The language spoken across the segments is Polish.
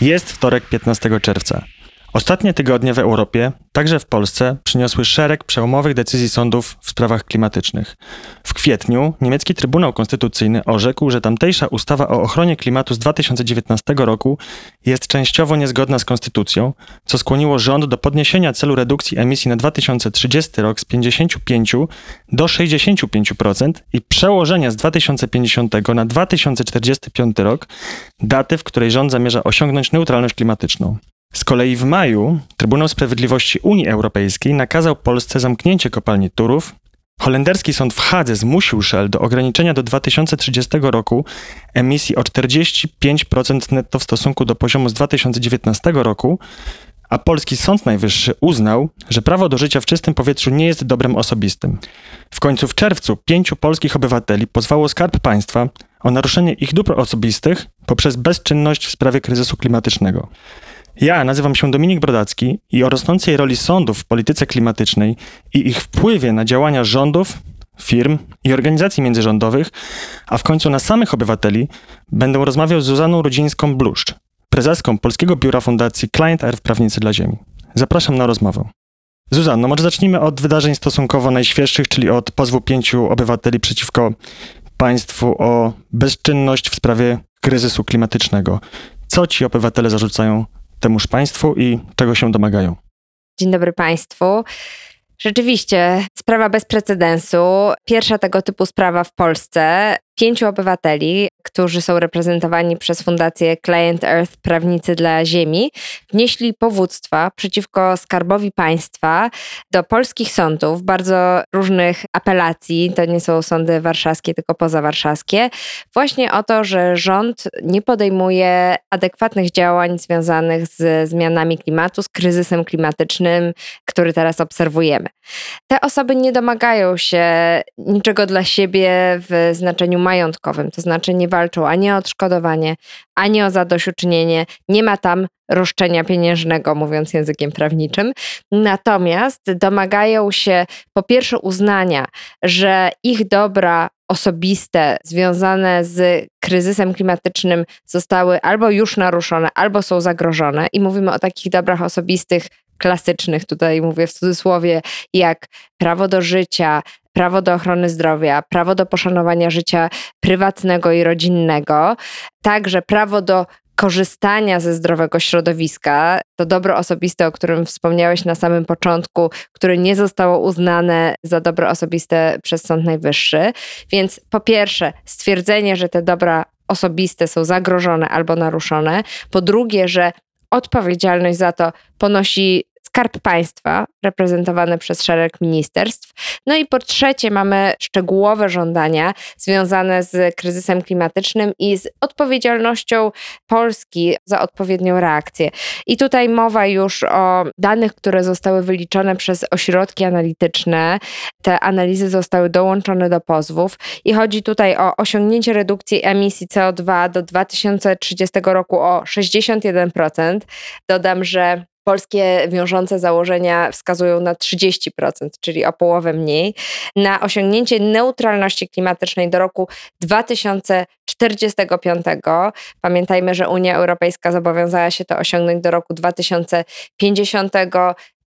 Jest wtorek 15 czerwca. Ostatnie tygodnie w Europie, także w Polsce, przyniosły szereg przełomowych decyzji sądów w sprawach klimatycznych. W kwietniu niemiecki Trybunał Konstytucyjny orzekł, że tamtejsza ustawa o ochronie klimatu z 2019 roku jest częściowo niezgodna z konstytucją, co skłoniło rząd do podniesienia celu redukcji emisji na 2030 rok z 55 do 65% i przełożenia z 2050 na 2045 rok daty, w której rząd zamierza osiągnąć neutralność klimatyczną. Z kolei w maju Trybunał Sprawiedliwości Unii Europejskiej nakazał Polsce zamknięcie kopalni Turów. Holenderski sąd w Hadze zmusił Shell do ograniczenia do 2030 roku emisji o 45% netto w stosunku do poziomu z 2019 roku, a polski Sąd Najwyższy uznał, że prawo do życia w czystym powietrzu nie jest dobrem osobistym. W końcu w czerwcu pięciu polskich obywateli pozwało Skarb Państwa o naruszenie ich dóbr osobistych poprzez bezczynność w sprawie kryzysu klimatycznego. Ja nazywam się Dominik Brodacki i o rosnącej roli sądów w polityce klimatycznej i ich wpływie na działania rządów, firm i organizacji międzyrządowych, a w końcu na samych obywateli, będę rozmawiał z Zuzaną Rudzińską-Bluszcz, prezeską Polskiego Biura Fundacji Client Earth Prawnicy dla Ziemi. Zapraszam na rozmowę. Zuzanno, może zacznijmy od wydarzeń stosunkowo najświeższych, czyli od pozwu pięciu obywateli przeciwko państwu o bezczynność w sprawie kryzysu klimatycznego. Co ci obywatele zarzucają temuż państwu i czego się domagają? Dzień dobry Państwu. Rzeczywiście, sprawa bez precedensu. Pierwsza tego typu sprawa w Polsce pięciu obywateli, którzy są reprezentowani przez Fundację Client Earth Prawnicy dla Ziemi, wnieśli powództwa przeciwko Skarbowi Państwa do polskich sądów, bardzo różnych apelacji, to nie są sądy warszawskie, tylko pozawarszawskie, właśnie o to, że rząd nie podejmuje adekwatnych działań związanych z zmianami klimatu, z kryzysem klimatycznym, który teraz obserwujemy. Te osoby nie domagają się niczego dla siebie w znaczeniu majątkowym, to znaczy nie walczą ani o odszkodowanie, ani o zadośćuczynienie, nie ma tam roszczenia pieniężnego, mówiąc językiem prawniczym. Natomiast domagają się po pierwsze uznania, że ich dobra osobiste związane z kryzysem klimatycznym zostały albo już naruszone, albo są zagrożone. I mówimy o takich dobrach osobistych klasycznych, tutaj mówię w cudzysłowie, jak prawo do życia, prawo do ochrony zdrowia, prawo do poszanowania życia prywatnego i rodzinnego, także prawo do korzystania ze zdrowego środowiska, to dobro osobiste, o którym wspomniałeś na samym początku, które nie zostało uznane za dobro osobiste przez Sąd Najwyższy. Więc po pierwsze, stwierdzenie, że te dobra osobiste są zagrożone albo naruszone. Po drugie, że odpowiedzialność za to ponosi Skarb Państwa, reprezentowany przez szereg ministerstw. No i po trzecie, mamy szczegółowe żądania związane z kryzysem klimatycznym i z odpowiedzialnością Polski za odpowiednią reakcję. I tutaj mowa już o danych, które zostały wyliczone przez ośrodki analityczne. Te analizy zostały dołączone do pozwów i chodzi tutaj o osiągnięcie redukcji emisji CO2 do 2030 roku o 61%. Dodam, że Polskie wiążące założenia wskazują na 30%, czyli o połowę mniej, na osiągnięcie neutralności klimatycznej do roku 2045. Pamiętajmy, że Unia Europejska zobowiązała się to osiągnąć do roku 2050.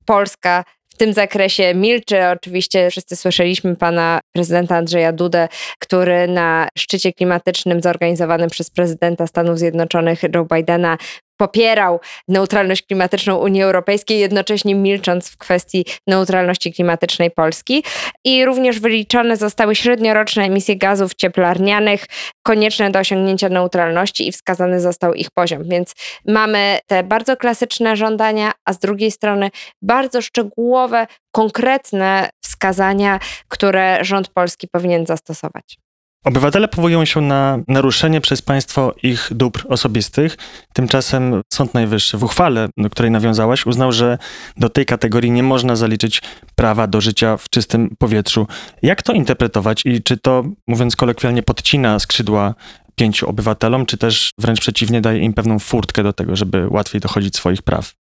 Polska w tym zakresie milczy. Oczywiście wszyscy słyszeliśmy pana prezydenta Andrzeja Dudę, który na szczycie klimatycznym zorganizowanym przez prezydenta Stanów Zjednoczonych Joe Bidena popierał neutralność klimatyczną Unii Europejskiej, jednocześnie milcząc w kwestii neutralności klimatycznej Polski. I również wyliczone zostały średnioroczne emisje gazów cieplarnianych konieczne do osiągnięcia neutralności i wskazany został ich poziom. Więc mamy te bardzo klasyczne żądania, a z drugiej strony bardzo szczegółowe, konkretne wskazania, które rząd polski powinien zastosować. Obywatele powołują się na naruszenie przez państwo ich dóbr osobistych. Tymczasem Sąd Najwyższy w uchwale, do której nawiązałaś, uznał, że do tej kategorii nie można zaliczyć prawa do życia w czystym powietrzu. Jak to interpretować i czy to, mówiąc kolokwialnie, podcina skrzydła pięciu obywatelom, czy też wręcz przeciwnie daje im pewną furtkę do tego, żeby łatwiej dochodzić swoich praw?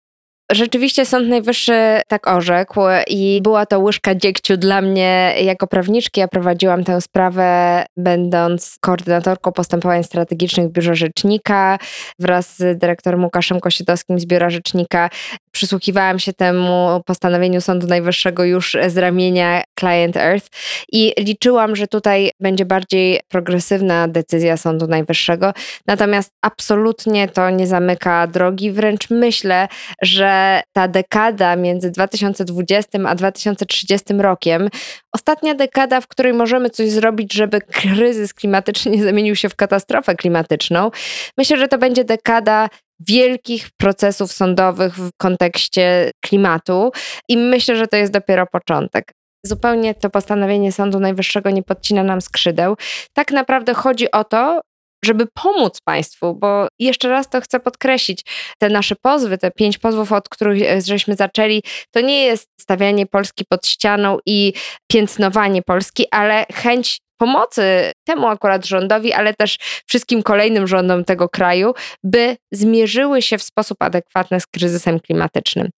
Rzeczywiście Sąd Najwyższy tak orzekł i była to łyżka dziegciu dla mnie jako prawniczki. Ja prowadziłam tę sprawę będąc koordynatorką postępowań strategicznych Biurze Rzecznika wraz z dyrektorem Łukaszem Kosiedowskim z Biura Rzecznika. Przysłuchiwałam się temu postanowieniu Sądu Najwyższego już z ramienia Client Earth i liczyłam, że tutaj będzie bardziej progresywna decyzja Sądu Najwyższego. Natomiast absolutnie to nie zamyka drogi. Wręcz myślę, że ta dekada między 2020 a 2030 rokiem, ostatnia dekada, w której możemy coś zrobić, żeby kryzys klimatyczny nie zamienił się w katastrofę klimatyczną, myślę, że to będzie dekada wielkich procesów sądowych w kontekście klimatu i myślę, że to jest dopiero początek. Zupełnie to postanowienie Sądu Najwyższego nie podcina nam skrzydeł. Tak naprawdę chodzi o to, żeby pomóc państwu, bo jeszcze raz to chcę podkreślić, te nasze pozwy, te pięć pozwów, od których e, żeśmy zaczęli, to nie jest stawianie Polski pod ścianą i piętnowanie Polski, ale chęć pomocy temu akurat rządowi, ale też wszystkim kolejnym rządom tego kraju, by zmierzyły się w sposób adekwatny z kryzysem klimatycznym.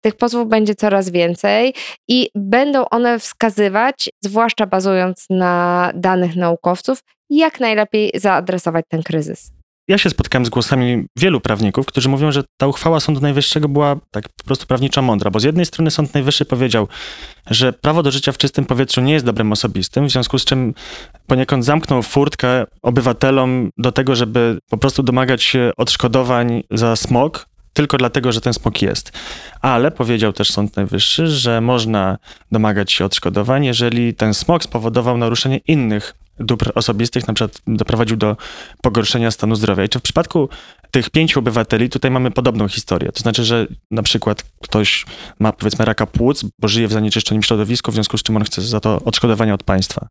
Tych pozwów będzie coraz więcej i będą one wskazywać, zwłaszcza bazując na danych naukowców, jak najlepiej zaadresować ten kryzys. Ja się spotkałem z głosami wielu prawników, którzy mówią, że ta uchwała Sądu Najwyższego była tak po prostu prawnicza mądra, bo z jednej strony Sąd Najwyższy powiedział, że prawo do życia w czystym powietrzu nie jest dobrem osobistym, w związku z czym poniekąd zamknął furtkę obywatelom do tego, żeby po prostu domagać się odszkodowań za smog, tylko dlatego, że ten smog jest. Ale powiedział też Sąd Najwyższy, że można domagać się odszkodowań, jeżeli ten smog spowodował naruszenie innych dóbr osobistych, na przykład doprowadził do pogorszenia stanu zdrowia. I czy w przypadku tych pięciu obywateli tutaj mamy podobną historię? To znaczy, że na przykład ktoś ma powiedzmy raka płuc, bo żyje w zanieczyszczonym środowisku, w związku z czym on chce za to odszkodowania od państwa.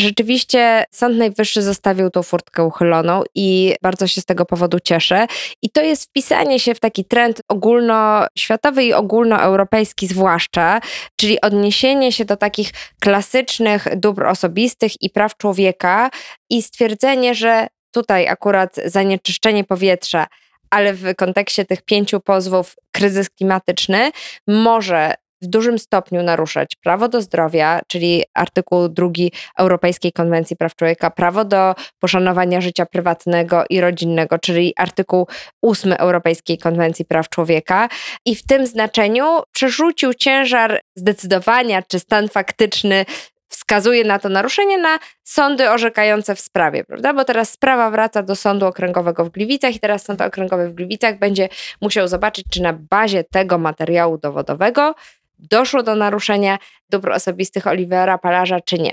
Rzeczywiście Sąd Najwyższy zostawił tą furtkę uchyloną i bardzo się z tego powodu cieszę. I to jest wpisanie się w taki trend ogólnoświatowy i ogólnoeuropejski zwłaszcza, czyli odniesienie się do takich klasycznych dóbr osobistych i praw człowieka i stwierdzenie, że tutaj akurat zanieczyszczenie powietrza ale w kontekście tych pięciu pozwów kryzys klimatyczny może w dużym stopniu naruszać prawo do zdrowia, czyli artykuł drugi Europejskiej Konwencji Praw Człowieka, prawo do poszanowania życia prywatnego i rodzinnego, czyli artykuł ósmy Europejskiej Konwencji Praw Człowieka. I w tym znaczeniu przerzucił ciężar zdecydowania, czy stan faktyczny wskazuje na to naruszenie na sądy orzekające w sprawie, prawda? Bo teraz sprawa wraca do sądu okręgowego w Gliwicach i teraz sąd okręgowy w Gliwicach będzie musiał zobaczyć, czy na bazie tego materiału dowodowego doszło do naruszenia dóbr osobistych Olivera Palarza, czy nie.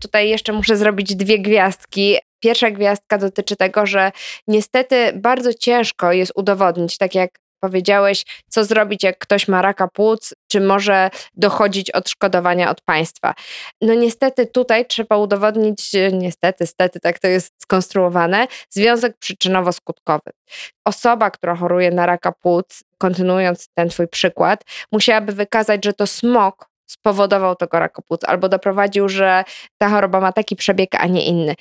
Tutaj jeszcze muszę zrobić dwie gwiazdki. Pierwsza gwiazdka dotyczy tego, że niestety bardzo ciężko jest udowodnić, tak jak powiedziałeś, co zrobić, jak ktoś ma raka płuc, czy może dochodzić odszkodowania od państwa. No niestety tutaj trzeba udowodnić, niestety, stety, tak to jest skonstruowane, związek przyczynowo-skutkowy. Osoba, która choruje na raka płuc, kontynuując ten twój przykład, musiałaby wykazać, że to smog spowodował tego raka płuc albo doprowadził, że ta choroba ma taki przebieg, a nie inny.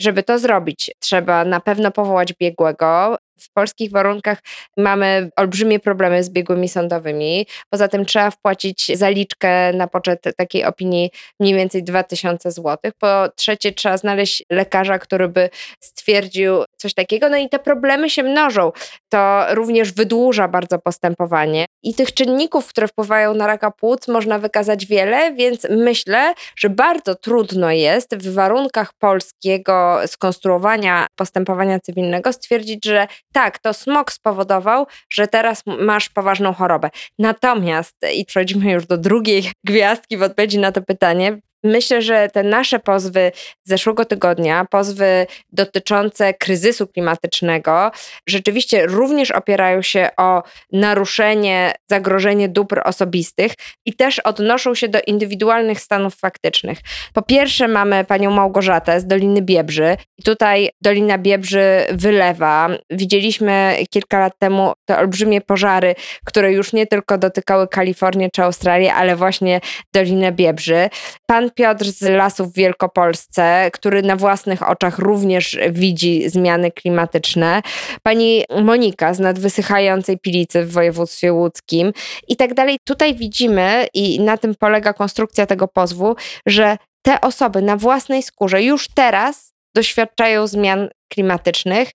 Żeby to zrobić, trzeba na pewno powołać biegłego, w polskich warunkach mamy olbrzymie problemy z biegłymi sądowymi. Poza tym trzeba wpłacić zaliczkę na poczet takiej opinii mniej więcej 2000 zł. Po trzecie trzeba znaleźć lekarza, który by stwierdził coś takiego. No i te problemy się mnożą. To również wydłuża bardzo postępowanie. I tych czynników, które wpływają na raka płuc można wykazać wiele, więc myślę, że bardzo trudno jest w warunkach polskiego skonstruowania postępowania cywilnego stwierdzić, że tak, to smog spowodował, że teraz masz poważną chorobę. Natomiast, i przechodzimy już do drugiej gwiazdki w odpowiedzi na to pytanie, Myślę, że te nasze pozwy z zeszłego tygodnia, pozwy dotyczące kryzysu klimatycznego, rzeczywiście również opierają się o naruszenie, zagrożenie dóbr osobistych i też odnoszą się do indywidualnych stanów faktycznych. Po pierwsze, mamy panią Małgorzatę z Doliny Biebrzy i tutaj Dolina Biebrzy wylewa. Widzieliśmy kilka lat temu te olbrzymie pożary, które już nie tylko dotykały Kalifornię czy Australię, ale właśnie Dolinę Biebrzy. Pan Piotr z Lasów w Wielkopolsce, który na własnych oczach również widzi zmiany klimatyczne. Pani Monika z nadwysychającej Pilicy w województwie łódzkim i tak dalej. Tutaj widzimy i na tym polega konstrukcja tego pozwu, że te osoby na własnej skórze już teraz doświadczają zmian klimatycznych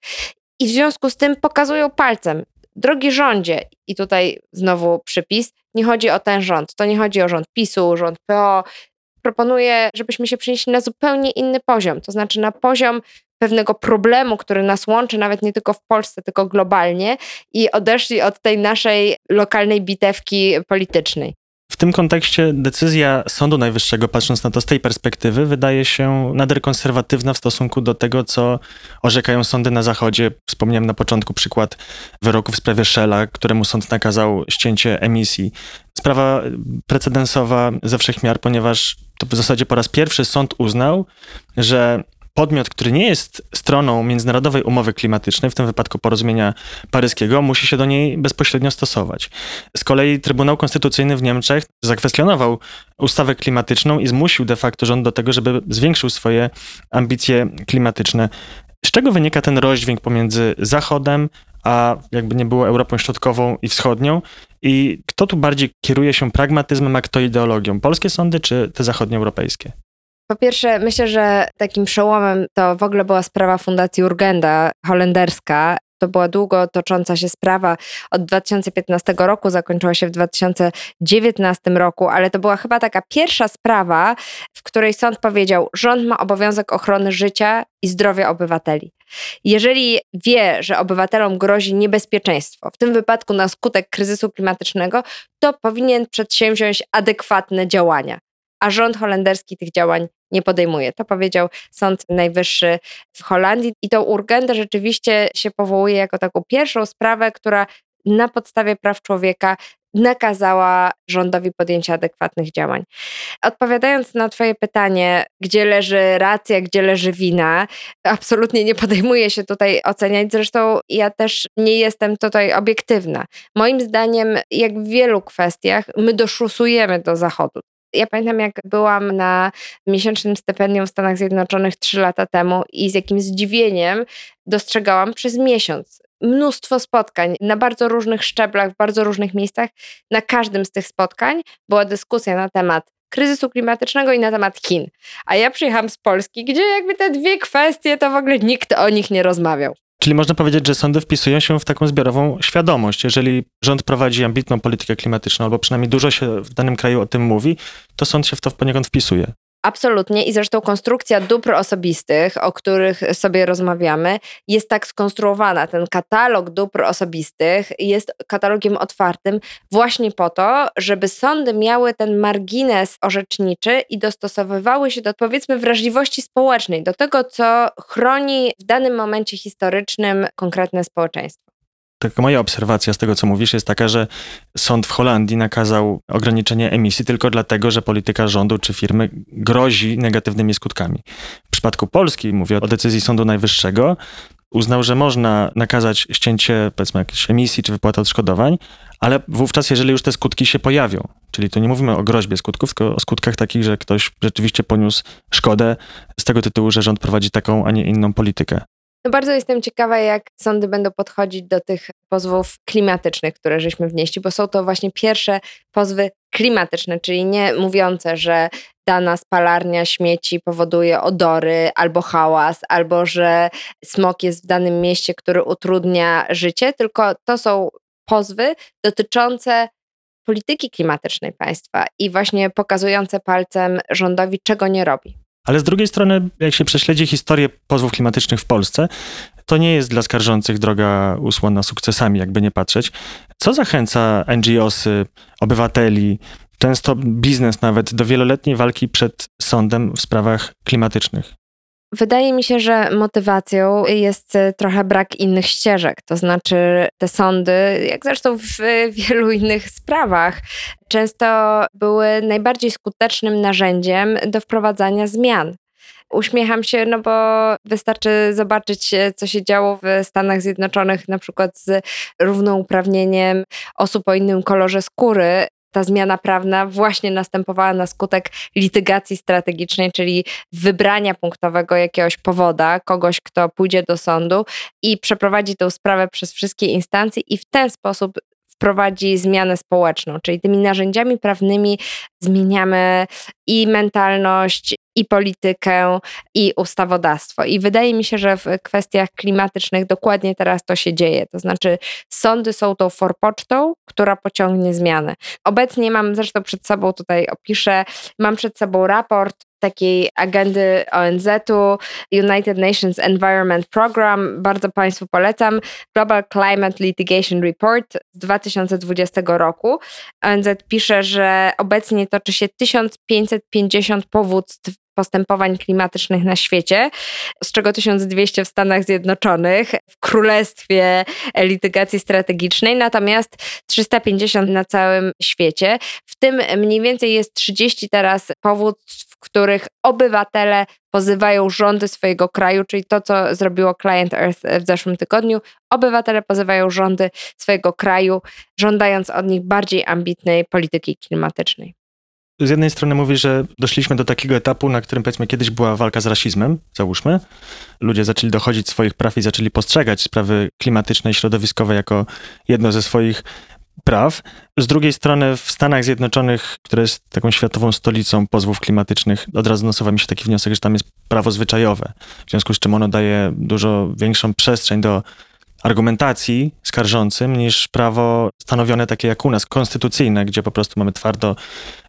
i w związku z tym pokazują palcem. Drogi rządzie, i tutaj znowu przypis, nie chodzi o ten rząd, to nie chodzi o rząd PiSu, rząd PO. Proponuję, żebyśmy się przenieśli na zupełnie inny poziom, to znaczy na poziom pewnego problemu, który nas łączy nawet nie tylko w Polsce, tylko globalnie i odeszli od tej naszej lokalnej bitewki politycznej. W tym kontekście decyzja Sądu Najwyższego, patrząc na to z tej perspektywy, wydaje się nader konserwatywna w stosunku do tego, co orzekają sądy na Zachodzie. Wspomniałem na początku przykład wyroku w sprawie Shella, któremu sąd nakazał ścięcie emisji. Sprawa precedensowa ze wszechmiar, ponieważ to w zasadzie po raz pierwszy sąd uznał, że podmiot, który nie jest stroną międzynarodowej umowy klimatycznej, w tym wypadku porozumienia paryskiego, musi się do niej bezpośrednio stosować. Z kolei Trybunał Konstytucyjny w Niemczech zakwestionował ustawę klimatyczną i zmusił de facto rząd do tego, żeby zwiększył swoje ambicje klimatyczne. Z czego wynika ten rozdźwięk pomiędzy Zachodem, a jakby nie było Europą Środkową i Wschodnią? I kto tu bardziej kieruje się pragmatyzmem, a kto ideologią? Polskie sądy czy te zachodnioeuropejskie? Po pierwsze, myślę, że takim przełomem to w ogóle była sprawa Fundacji Urgenda, holenderska. To była długo tocząca się sprawa. Od 2015 roku zakończyła się w 2019 roku, ale to była chyba taka pierwsza sprawa, w której sąd powiedział: Rząd ma obowiązek ochrony życia i zdrowia obywateli. Jeżeli wie, że obywatelom grozi niebezpieczeństwo, w tym wypadku na skutek kryzysu klimatycznego, to powinien przedsięwziąć adekwatne działania a rząd holenderski tych działań nie podejmuje. To powiedział Sąd Najwyższy w Holandii i tą urgendę rzeczywiście się powołuje jako taką pierwszą sprawę, która na podstawie praw człowieka nakazała rządowi podjęcia adekwatnych działań. Odpowiadając na Twoje pytanie, gdzie leży racja, gdzie leży wina, absolutnie nie podejmuję się tutaj oceniać. Zresztą ja też nie jestem tutaj obiektywna. Moim zdaniem, jak w wielu kwestiach, my doszusujemy do Zachodu. Ja pamiętam, jak byłam na miesięcznym stypendium w Stanach Zjednoczonych trzy lata temu i z jakim zdziwieniem dostrzegałam przez miesiąc mnóstwo spotkań na bardzo różnych szczeblach, w bardzo różnych miejscach. Na każdym z tych spotkań była dyskusja na temat kryzysu klimatycznego i na temat Chin. A ja przyjechałam z Polski, gdzie jakby te dwie kwestie to w ogóle nikt o nich nie rozmawiał. Czyli można powiedzieć, że sądy wpisują się w taką zbiorową świadomość. Jeżeli rząd prowadzi ambitną politykę klimatyczną, albo przynajmniej dużo się w danym kraju o tym mówi, to sąd się w to poniekąd wpisuje. Absolutnie i zresztą konstrukcja dóbr osobistych, o których sobie rozmawiamy, jest tak skonstruowana. Ten katalog dóbr osobistych jest katalogiem otwartym właśnie po to, żeby sądy miały ten margines orzeczniczy i dostosowywały się do powiedzmy wrażliwości społecznej, do tego, co chroni w danym momencie historycznym konkretne społeczeństwo taka moja obserwacja z tego, co mówisz, jest taka, że sąd w Holandii nakazał ograniczenie emisji tylko dlatego, że polityka rządu czy firmy grozi negatywnymi skutkami. W przypadku Polski, mówię o decyzji Sądu Najwyższego, uznał, że można nakazać ścięcie powiedzmy jakiejś emisji czy wypłatę odszkodowań, ale wówczas, jeżeli już te skutki się pojawią, czyli to nie mówimy o groźbie skutków, tylko o skutkach takich, że ktoś rzeczywiście poniósł szkodę z tego tytułu, że rząd prowadzi taką, a nie inną politykę. No bardzo jestem ciekawa, jak sądy będą podchodzić do tych pozwów klimatycznych, które żeśmy wnieśli, bo są to właśnie pierwsze pozwy klimatyczne, czyli nie mówiące, że dana spalarnia śmieci powoduje odory albo hałas, albo że smog jest w danym mieście, który utrudnia życie, tylko to są pozwy dotyczące polityki klimatycznej państwa i właśnie pokazujące palcem rządowi, czego nie robi. Ale z drugiej strony, jak się prześledzi historię pozwów klimatycznych w Polsce, to nie jest dla skarżących droga usłona sukcesami, jakby nie patrzeć. Co zachęca NGOsy, obywateli, często biznes nawet, do wieloletniej walki przed sądem w sprawach klimatycznych? Wydaje mi się, że motywacją jest e, trochę brak innych ścieżek. To znaczy, te sądy, jak zresztą w wielu innych sprawach, często były najbardziej skutecznym narzędziem do wprowadzania zmian. Uśmiecham się, no bo wystarczy zobaczyć, e, co się działo w Stanach Zjednoczonych, na przykład z równouprawnieniem osób o innym kolorze skóry, ta zmiana prawna właśnie następowała na skutek litygacji strategicznej, czyli wybrania punktowego jakiegoś powoda, kogoś, kto pójdzie do sądu i przeprowadzi tę sprawę przez wszystkie instancje i w ten sposób wprowadzi zmianę społeczną, czyli tymi narzędziami prawnymi zmieniamy i mentalność, i politykę, i ustawodawstwo. I wydaje mi się, że w kwestiach klimatycznych dokładnie teraz to się dzieje. To znaczy, sądy są tą forpocztą, która pociągnie zmiany. Obecnie mam zresztą przed sobą, tutaj opiszę, mam przed sobą raport takiej agendy ONZ-u, United Nations Environment Program. Bardzo Państwu polecam. Global Climate Litigation Report z 2020 roku. ONZ pisze, że obecnie toczy się 1550 powództw postępowań klimatycznych na świecie, z czego 1200 w Stanach Zjednoczonych, w Królestwie Litygacji Strategicznej, natomiast 350 na całym świecie. W tym mniej więcej jest 30 teraz powództw, w których obywatele pozywają rządy swojego kraju, czyli to, co zrobiło Client Earth w zeszłym tygodniu. Obywatele pozywają rządy swojego kraju, żądając od nich bardziej ambitnej polityki klimatycznej z jednej strony mówi, że doszliśmy do takiego etapu, na którym powiedzmy kiedyś była walka z rasizmem, załóżmy. Ludzie zaczęli dochodzić swoich praw i zaczęli postrzegać sprawy klimatyczne i środowiskowe jako jedno ze swoich praw. Z drugiej strony w Stanach Zjednoczonych, które jest taką światową stolicą pozwów klimatycznych, od razu nasuwa mi się taki wniosek, że tam jest prawo zwyczajowe, w związku z czym ono daje dużo większą przestrzeń do argumentacji skarżącym niż prawo stanowione takie jak u nas, konstytucyjne, gdzie po prostu mamy twardo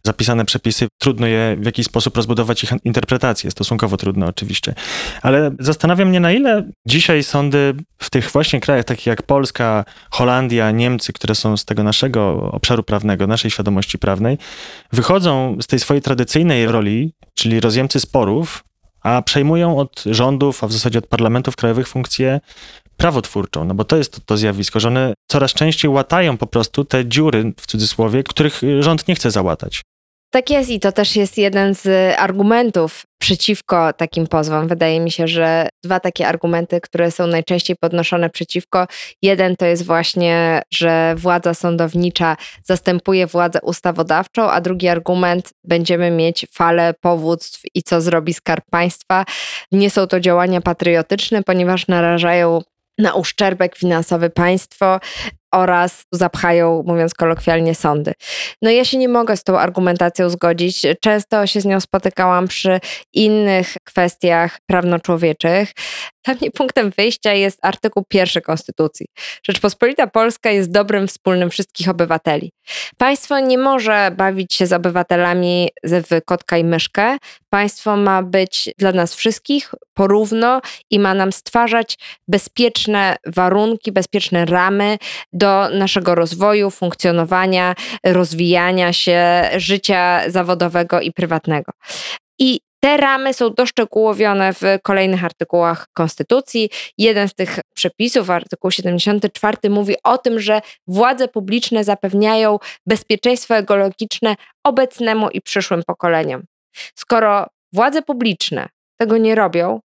zapisane przepisy. Trudno je w jakiś sposób rozbudować ich interpretację, stosunkowo trudno oczywiście. Ale zastanawiam mnie, na ile dzisiaj sądy w tych właśnie krajach, takich jak Polska, Holandia, Niemcy, które są z tego naszego obszaru prawnego, naszej świadomości prawnej, wychodzą z tej swojej tradycyjnej roli, czyli rozjemcy sporów, a przejmują od rządów, a w zasadzie od parlamentów krajowych funkcję prawotwórczą, no bo to jest to, to, zjawisko, że one coraz częściej łatają po prostu te dziury, w cudzysłowie, których rząd nie chce załatać. Tak jest i to też jest jeden z argumentów przeciwko takim pozwom. Wydaje mi się, że dwa takie argumenty, które są najczęściej podnoszone przeciwko. Jeden to jest właśnie, że władza sądownicza zastępuje władzę ustawodawczą, a drugi argument będziemy mieć falę powództw i co zrobi skarb państwa. Nie są to działania patriotyczne, ponieważ narażają na uszczerbek finansowy państwo oraz zapchają, mówiąc kolokwialnie, sądy. No ja się nie mogę z tą argumentacją zgodzić. Często się z nią spotykałam przy innych kwestiach prawno-człowieczych. Dla mnie punktem wyjścia jest artykuł pierwszy Konstytucji. Rzeczpospolita Polska jest dobrem wspólnym wszystkich obywateli. Państwo nie może bawić się z obywatelami w kotka i myszkę. Państwo ma być dla nas wszystkich porówno i ma nam stwarzać bezpieczne warunki, bezpieczne ramy do naszego rozwoju, funkcjonowania, rozwijania się, życia zawodowego i prywatnego. I te ramy są doszczegółowione w kolejnych artykułach Konstytucji. Jeden z tych przepisów, artykuł 74, mówi o tym, że władze publiczne zapewniają bezpieczeństwo ekologiczne obecnemu i przyszłym pokoleniom. Skoro władze publiczne tego nie robią,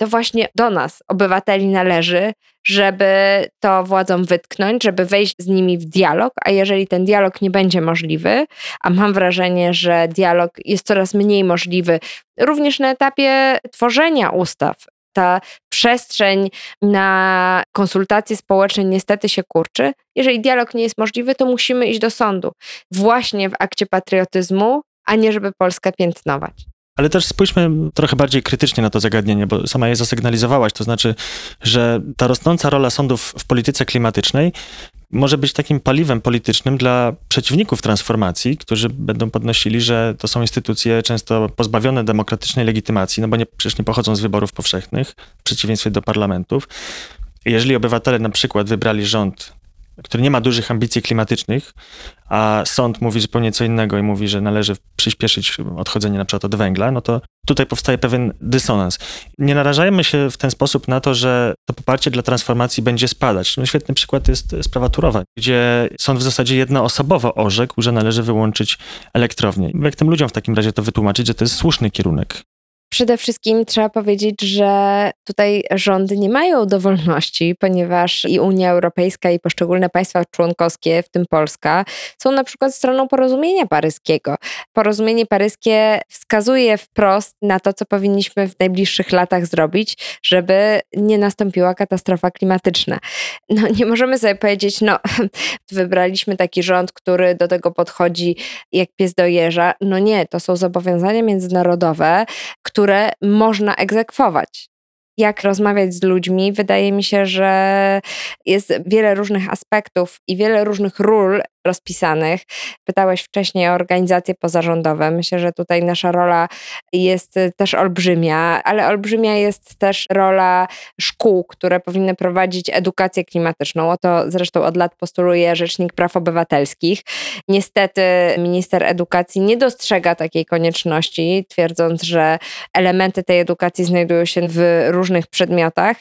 to właśnie do nas, obywateli, należy, żeby to władzom wytknąć, żeby wejść z nimi w dialog, a jeżeli ten dialog nie będzie możliwy, a mam wrażenie, że dialog jest coraz mniej możliwy, również na etapie tworzenia ustaw, ta przestrzeń na konsultacje społeczne niestety się kurczy. Jeżeli dialog nie jest możliwy, to musimy iść do sądu. Właśnie w akcie patriotyzmu, a nie żeby Polskę piętnować. Ale też spójrzmy trochę bardziej krytycznie na to zagadnienie, bo sama je zasygnalizowałaś, to znaczy, że ta rosnąca rola sądów w polityce klimatycznej może być takim paliwem politycznym dla przeciwników transformacji, którzy będą podnosili, że to są instytucje często pozbawione demokratycznej legitymacji, no bo nie, przecież nie pochodzą z wyborów powszechnych, w przeciwieństwie do parlamentów. Jeżeli obywatele na przykład wybrali rząd który nie ma dużych ambicji klimatycznych, a sąd mówi zupełnie co innego i mówi, że należy przyspieszyć odchodzenie na przykład od węgla, no to tutaj powstaje pewien dysonans. Nie narażajmy się w ten sposób na to, że to poparcie dla transformacji będzie spadać. No, świetny przykład jest sprawa Turowa, gdzie sąd w zasadzie jednoosobowo orzekł, że należy wyłączyć elektrownię. Jak tym ludziom w takim razie to wytłumaczyć, że to jest słuszny kierunek? Przede wszystkim trzeba powiedzieć, że tutaj rządy nie mają dowolności, ponieważ i Unia Europejska, i poszczególne państwa członkowskie, w tym Polska, są na przykład stroną porozumienia paryskiego. Porozumienie paryskie wskazuje wprost na to, co powinniśmy w najbliższych latach zrobić, żeby nie nastąpiła katastrofa klimatyczna. No, nie możemy sobie powiedzieć, no, wybraliśmy taki rząd, który do tego podchodzi jak pies do jeża. No nie, to są zobowiązania międzynarodowe, które które można egzekwować. Jak rozmawiać z ludźmi, wydaje mi się, że jest wiele różnych aspektów i wiele różnych ról rozpisanych. Pytałeś wcześniej o organizacje pozarządowe. Myślę, że tutaj nasza rola jest też olbrzymia, ale olbrzymia jest też rola szkół, które powinny prowadzić edukację klimatyczną. O to zresztą od lat postuluje Rzecznik Praw Obywatelskich. Niestety minister edukacji nie dostrzega takiej konieczności, twierdząc, że elementy tej edukacji znajdują się w różnych przedmiotach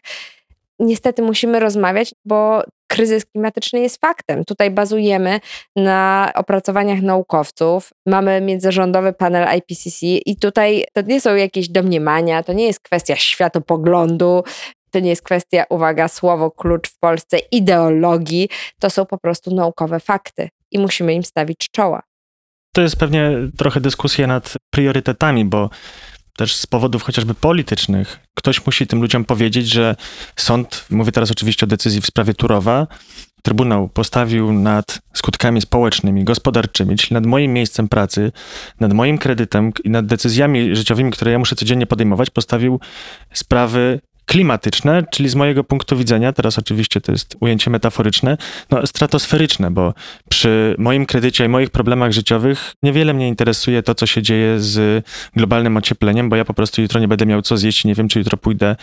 niestety musimy rozmawiać, bo kryzys klimatyczny jest faktem. Tutaj bazujemy na opracowaniach naukowców. Mamy międzyrządowy panel IPCC i tutaj to nie są jakieś domniemania, to nie jest kwestia światopoglądu, to nie jest kwestia, uwaga, słowo klucz w Polsce, ideologii. To są po prostu naukowe fakty i musimy im stawić czoła. To jest pewnie trochę dyskusja nad priorytetami, bo też z powodów chociażby politycznych, ktoś musi tym ludziom powiedzieć, że sąd, mówię teraz oczywiście o decyzji w sprawie Turowa, Trybunał postawił nad skutkami społecznymi, gospodarczymi, czyli nad moim miejscem pracy, nad moim kredytem i nad decyzjami życiowymi, które ja muszę codziennie podejmować, postawił sprawy klimatyczne, czyli z mojego punktu widzenia, teraz oczywiście to jest ujęcie metaforyczne, no stratosferyczne, bo przy moim kredycie i moich problemach życiowych niewiele mnie interesuje to, co się dzieje z globalnym ociepleniem, bo ja po prostu jutro nie będę miał co zjeść i nie wiem, czy jutro pójdę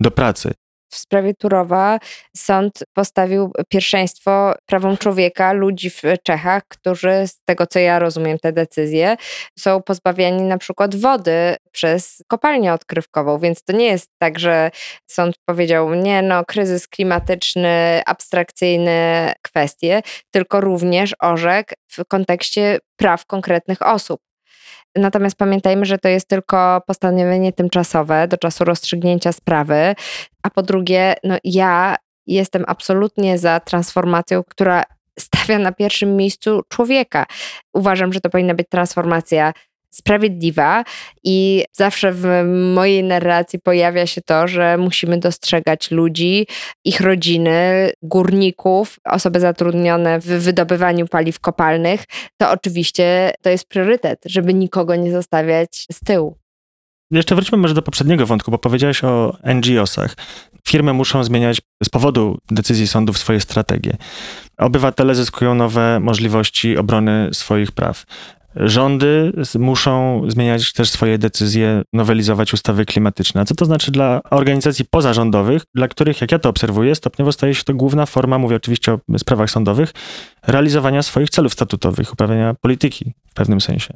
do pracy w sprawie Turowa sąd postawił pierwszeństwo prawom człowieka, ludzi w Czechach, którzy z tego co ja rozumiem te decyzje, są pozbawiani na przykład wody przez kopalnię odkrywkową, więc to nie jest tak, że sąd powiedział nie no, kryzys klimatyczny, abstrakcyjne kwestie, tylko również orzekł w kontekście praw konkretnych osób. Natomiast pamiętajmy, że to jest tylko postanowienie tymczasowe do czasu rozstrzygnięcia sprawy. A po drugie, no ja jestem absolutnie za transformacją, która stawia na pierwszym miejscu człowieka. Uważam, że to powinna być transformacja sprawiedliwa i zawsze w mojej narracji pojawia się to, że musimy dostrzegać ludzi, ich rodziny, górników, osoby zatrudnione w wydobywaniu paliw kopalnych. To oczywiście to jest priorytet, żeby nikogo nie zostawiać z tyłu. Jeszcze wróćmy może do poprzedniego wątku, bo powiedziałeś o NGO-sach. Firmy muszą zmieniać z powodu decyzji sądów swoje strategie. Obywatele zyskują nowe możliwości obrony swoich praw. Rządy muszą zmieniać też swoje decyzje, nowelizować ustawy klimatyczne. A co to znaczy dla organizacji pozarządowych, dla których, jak ja to obserwuję, stopniowo staje się to główna forma, mówię oczywiście o sprawach sądowych, realizowania swoich celów statutowych, uprawiania polityki w pewnym sensie.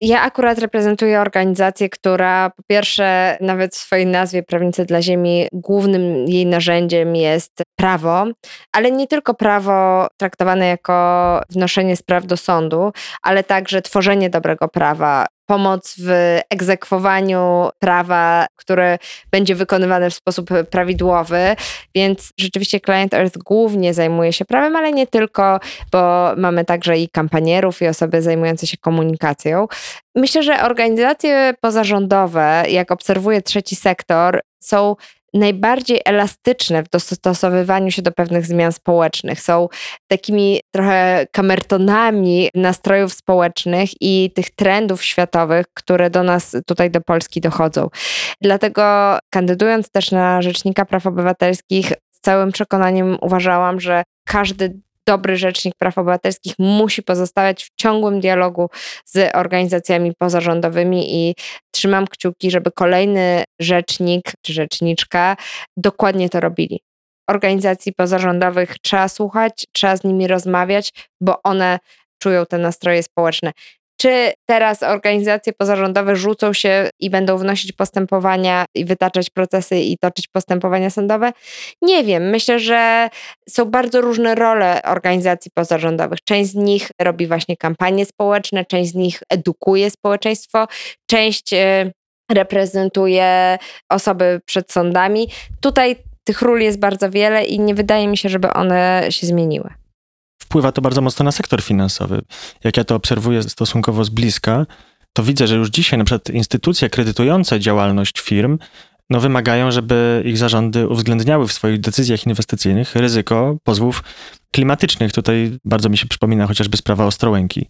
Ja akurat reprezentuję organizację, która po pierwsze, nawet w swojej nazwie Prawnicy dla Ziemi, głównym jej narzędziem jest prawo, ale nie tylko prawo traktowane jako wnoszenie spraw do sądu, ale także tworzenie dobrego prawa, pomoc w egzekwowaniu prawa, które będzie wykonywane w sposób prawidłowy. Więc rzeczywiście Client Earth głównie zajmuje się prawem, ale nie tylko, bo mamy także i kampanierów, i osoby zajmujące się komunikacją. Myślę, że organizacje pozarządowe, jak obserwuje trzeci sektor, są najbardziej elastyczne w dostosowywaniu się do pewnych zmian społecznych. Są takimi trochę kamertonami nastrojów społecznych i tych trendów światowych, które do nas tutaj do Polski dochodzą. Dlatego kandydując też na Rzecznika Praw Obywatelskich, z całym przekonaniem uważałam, że każdy dobry rzecznik praw obywatelskich musi pozostawać w ciągłym dialogu z organizacjami pozarządowymi i trzymam kciuki, żeby kolejny rzecznik czy rzeczniczka dokładnie to robili. organizacji pozarządowych trzeba słuchać, trzeba z nimi rozmawiać, bo one czują te nastroje społeczne. Czy teraz organizacje pozarządowe rzucą się i będą wnosić postępowania i wytaczać procesy i toczyć postępowania sądowe? Nie wiem. Myślę, że są bardzo różne role organizacji pozarządowych. Część z nich robi właśnie kampanie społeczne, część z nich edukuje społeczeństwo, część e, reprezentuje osoby przed sądami. Tutaj tych ról jest bardzo wiele i nie wydaje mi się, żeby one się zmieniły wpływa to bardzo mocno na sektor finansowy. Jak ja to obserwuję stosunkowo z bliska, to widzę, że już dzisiaj na przykład instytucje kredytujące działalność firm no, wymagają, żeby ich zarządy uwzględniały w swoich decyzjach inwestycyjnych ryzyko pozwów klimatycznych. Tutaj bardzo mi się przypomina chociażby sprawa Ostrołęki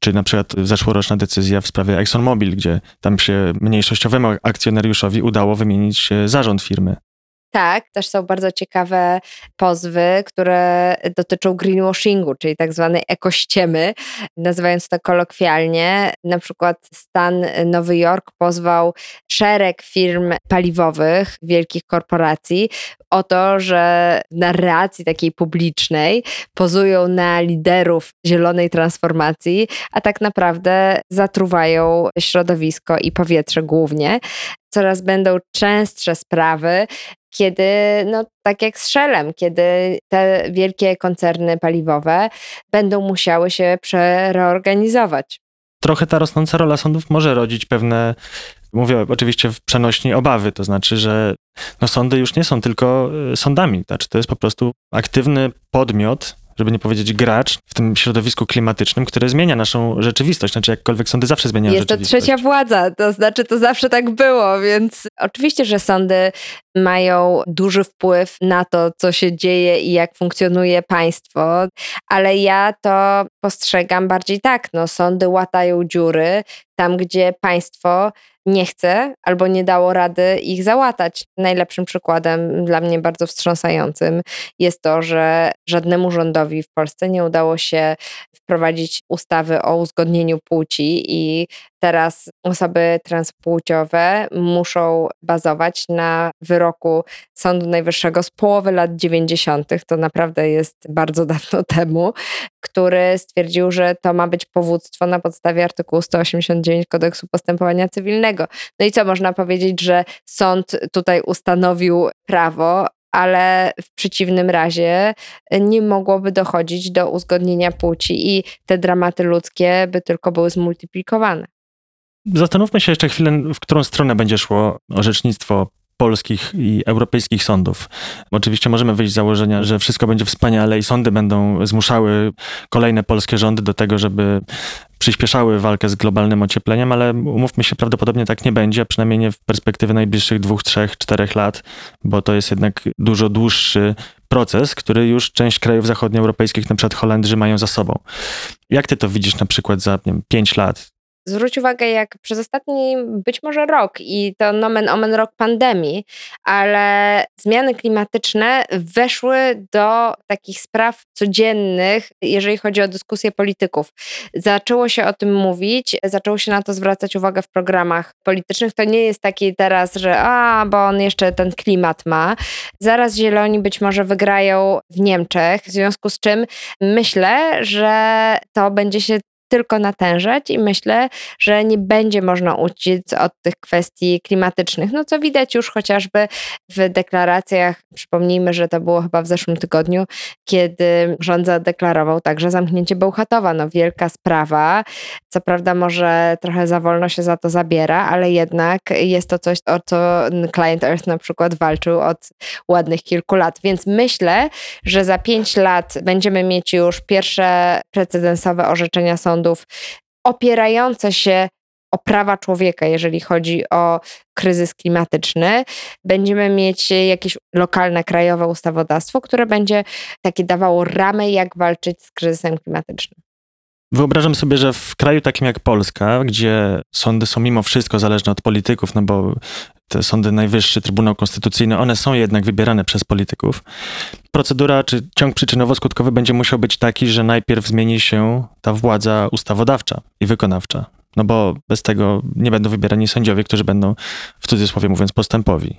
czy na przykład zeszłoroczna decyzja w sprawie ExxonMobil, gdzie tam się mniejszościowemu akcjonariuszowi udało wymienić zarząd firmy. Tak, też są bardzo ciekawe pozwy, które dotyczą greenwashingu, czyli tak zwanej ekościemy, nazywając to kolokwialnie. Na przykład stan Nowy Jork pozwał szereg firm paliwowych, wielkich korporacji o to, że w narracji takiej publicznej pozują na liderów zielonej transformacji, a tak naprawdę zatruwają środowisko i powietrze głównie coraz będą częstsze sprawy, kiedy, no tak jak z Shellem, kiedy te wielkie koncerny paliwowe będą musiały się przereorganizować. Trochę ta rosnąca rola sądów może rodzić pewne Mówię oczywiście w przenośni obawy, to znaczy, że no sądy już nie są tylko y, sądami, znaczy to jest po prostu aktywny podmiot, żeby nie powiedzieć gracz w tym środowisku klimatycznym, które zmienia naszą rzeczywistość. Znaczy, jakkolwiek sądy zawsze zmieniają Jest rzeczywistość. Jest to trzecia władza, to znaczy to zawsze tak było, więc oczywiście, że sądy mają duży wpływ na to, co się dzieje i jak funkcjonuje państwo, ale ja to postrzegam bardziej tak, no sądy łatają dziury tam, gdzie państwo nie chce albo nie dało rady ich załatać. Najlepszym przykładem dla mnie bardzo wstrząsającym jest to, że żadnemu rządowi w Polsce nie udało się wprowadzić ustawy o uzgodnieniu płci i teraz osoby transpłciowe muszą bazować na wyroku Sądu Najwyższego z połowy lat 90. To naprawdę jest bardzo dawno temu, który stwierdził, że to ma być powództwo na podstawie artykułu 189 kodeksu postępowania cywilnego. No i co można powiedzieć, że sąd tutaj ustanowił prawo, ale w przeciwnym razie nie mogłoby dochodzić do uzgodnienia płci i te dramaty ludzkie by tylko były zmultiplikowane. Zastanówmy się jeszcze chwilę, w którą stronę będzie szło orzecznictwo polskich i europejskich sądów. Oczywiście możemy wyjść z założenia, że wszystko będzie wspaniale i sądy będą zmuszały kolejne polskie rządy do tego, żeby przyspieszały walkę z globalnym ociepleniem, ale umówmy się, prawdopodobnie tak nie będzie, przynajmniej nie w perspektywie najbliższych dwóch, trzech, czterech lat, bo to jest jednak dużo dłuższy proces, który już część krajów zachodnioeuropejskich, na przykład Holendrzy, mają za sobą. Jak ty to widzisz na przykład za nie wiem, lat? Zwróć uwagę, jak przez ostatni być może rok i to nomen omen rok pandemii, ale zmiany klimatyczne weszły do takich spraw codziennych, jeżeli chodzi o dyskusję polityków. Zaczęło się o tym mówić, zaczęło się na to zwracać uwagę w programach politycznych. To nie jest taki teraz, że a, bo on jeszcze ten klimat ma. Zaraz zieloni być może wygrają w Niemczech, w związku z czym myślę, że to będzie się tylko natężać i myślę, że nie będzie można uciec od tych kwestii klimatycznych. No co widać już chociażby w deklaracjach, przypomnijmy, że to było chyba w zeszłym tygodniu, kiedy rząd zadeklarował także zamknięcie Bełchatowa. No wielka sprawa. Co prawda może trochę za wolno się za to zabiera, ale jednak jest to coś, o co Client Earth na przykład walczył od ładnych kilku lat. Więc myślę, że za pięć lat będziemy mieć już pierwsze precedensowe orzeczenia sądu sądów opierające się o prawa człowieka, jeżeli chodzi o kryzys klimatyczny. Będziemy mieć jakieś lokalne, krajowe ustawodawstwo, które będzie takie dawało ramę, jak walczyć z kryzysem klimatycznym. Wyobrażam sobie, że w kraju takim jak Polska, gdzie sądy są mimo wszystko zależne od polityków, no bo te sądy najwyższy, Trybunał Konstytucyjny, one są jednak wybierane przez polityków. Procedura czy ciąg przyczynowo-skutkowy będzie musiał być taki, że najpierw zmieni się ta władza ustawodawcza i wykonawcza. No bo bez tego nie będą wybierani sędziowie, którzy będą, w cudzysłowie mówiąc, postępowi.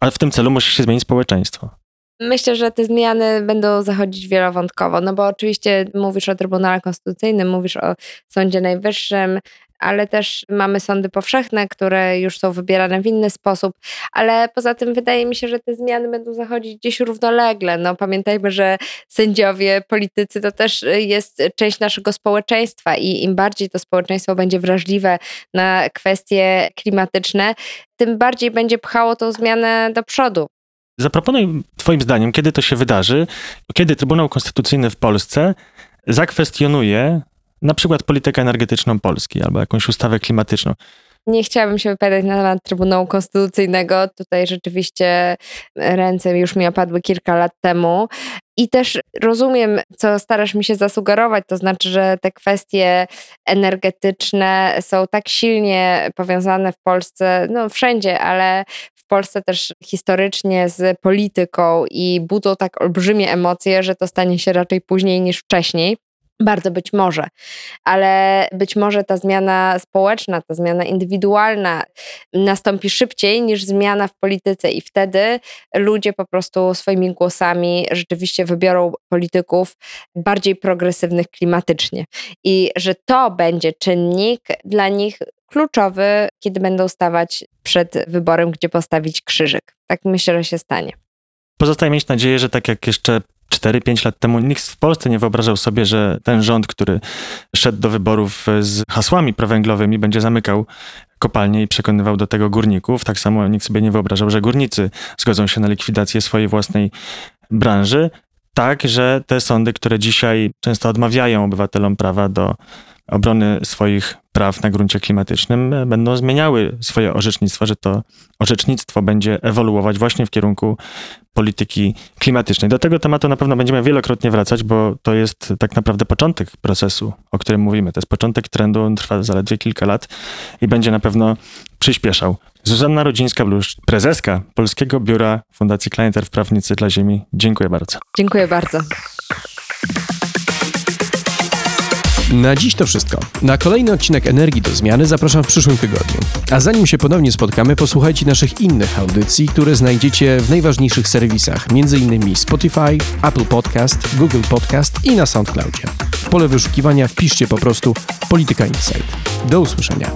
Ale w tym celu musi się zmienić społeczeństwo. Myślę, że te zmiany będą zachodzić wielowątkowo, no bo oczywiście mówisz o Trybunale Konstytucyjnym, mówisz o Sądzie Najwyższym, ale też mamy sądy powszechne, które już są wybierane w inny sposób, ale poza tym wydaje mi się, że te zmiany będą zachodzić gdzieś równolegle. No, pamiętajmy, że sędziowie, politycy to też jest część naszego społeczeństwa i im bardziej to społeczeństwo będzie wrażliwe na kwestie klimatyczne, tym bardziej będzie pchało tą zmianę do przodu. Zaproponuj Twoim zdaniem, kiedy to się wydarzy, kiedy Trybunał Konstytucyjny w Polsce zakwestionuje na przykład politykę energetyczną Polski albo jakąś ustawę klimatyczną. Nie chciałabym się wypowiadać na temat Trybunału Konstytucyjnego. Tutaj rzeczywiście ręce już mi opadły kilka lat temu. I też rozumiem, co starasz mi się zasugerować, to znaczy, że te kwestie energetyczne są tak silnie powiązane w Polsce, no wszędzie, ale w Polsce też historycznie z polityką i budzą tak olbrzymie emocje, że to stanie się raczej później niż wcześniej. Bardzo być może, ale być może ta zmiana społeczna, ta zmiana indywidualna nastąpi szybciej niż zmiana w polityce, i wtedy ludzie po prostu swoimi głosami rzeczywiście wybiorą polityków bardziej progresywnych klimatycznie. I że to będzie czynnik dla nich kluczowy, kiedy będą stawać przed wyborem, gdzie postawić krzyżyk. Tak myślę, że się stanie. Pozostaje mieć nadzieję, że tak jak jeszcze 4-5 lat temu nikt w Polsce nie wyobrażał sobie, że ten rząd, który szedł do wyborów z hasłami prowęglowymi, będzie zamykał kopalnie i przekonywał do tego górników. Tak samo nikt sobie nie wyobrażał, że górnicy zgodzą się na likwidację swojej własnej branży. Tak, że te sądy, które dzisiaj często odmawiają obywatelom prawa do obrony swoich praw na gruncie klimatycznym e, będą zmieniały swoje orzecznictwo, że to orzecznictwo będzie ewoluować właśnie w kierunku polityki klimatycznej. Do tego tematu na pewno będziemy wielokrotnie wracać, bo to jest tak naprawdę początek procesu, o którym mówimy. To jest początek trendu, on trwa zaledwie kilka lat i będzie na pewno przyspieszał. Zuzanna Rodzińska-Bluszcz, prezeska Polskiego Biura Fundacji Klienter w Prawnicy dla Ziemi. Dziękuję bardzo. Dziękuję bardzo. Na dziś to wszystko. Na kolejny odcinek Energii do Zmiany zapraszam w przyszłym tygodniu. A zanim się ponownie spotkamy, posłuchajcie naszych innych audycji, które znajdziecie w najważniejszych serwisach, m.in. Spotify, Apple Podcast, Google Podcast i na SoundCloudzie. W pole wyszukiwania wpiszcie po prostu Polityka Insight. Do usłyszenia.